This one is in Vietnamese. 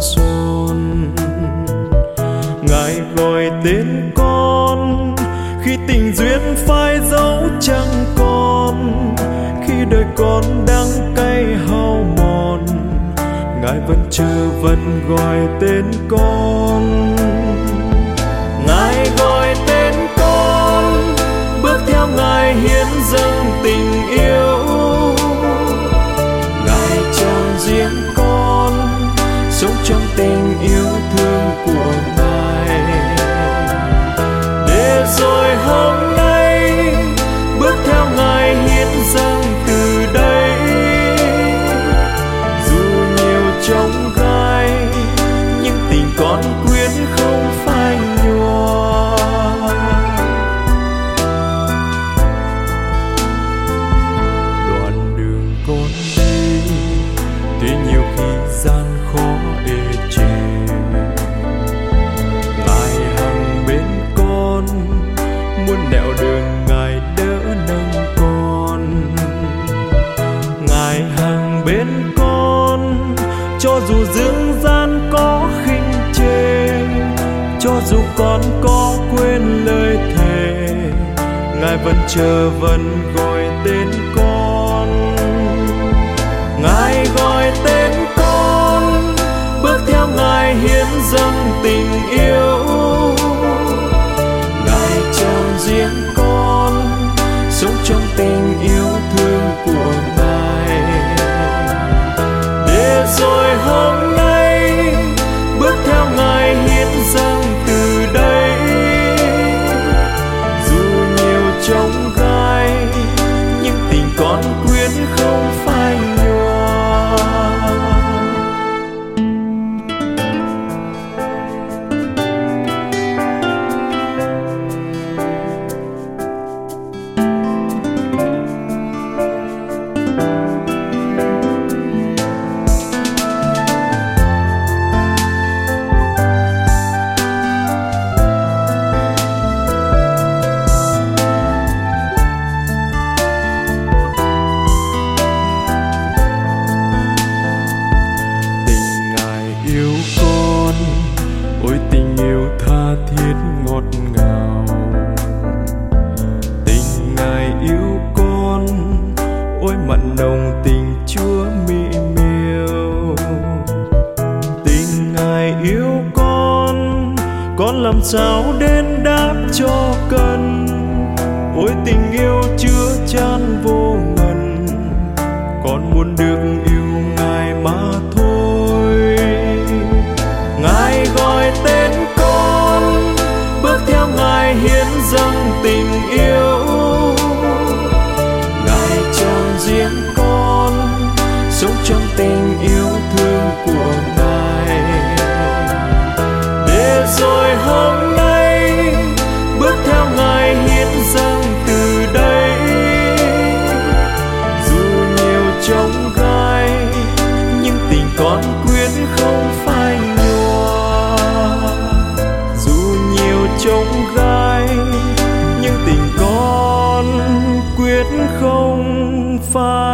son ngài gọi tên con, khi tình duyên phai dấu chẳng còn. Khi đời con đang cay hao mòn, ngài vẫn chờ vẫn gọi tên con. Bên con, cho dù dương gian có khinh chê cho dù con có quên lời thề, ngài vẫn chờ vẫn gọi tên con. Ngài gọi tên con, bước theo ngài hiến dâng tình yêu. Ôi tình yêu tha thiết ngọt ngào. Tình ngài yêu con, ôi mặn nồng tình chúa mỹ miều tình ngài yêu con con làm sao đến đáp cho cần. Ôi tình yêu chưa chan vô ngần, con muốn được yêu ngài mà hiến dâng tình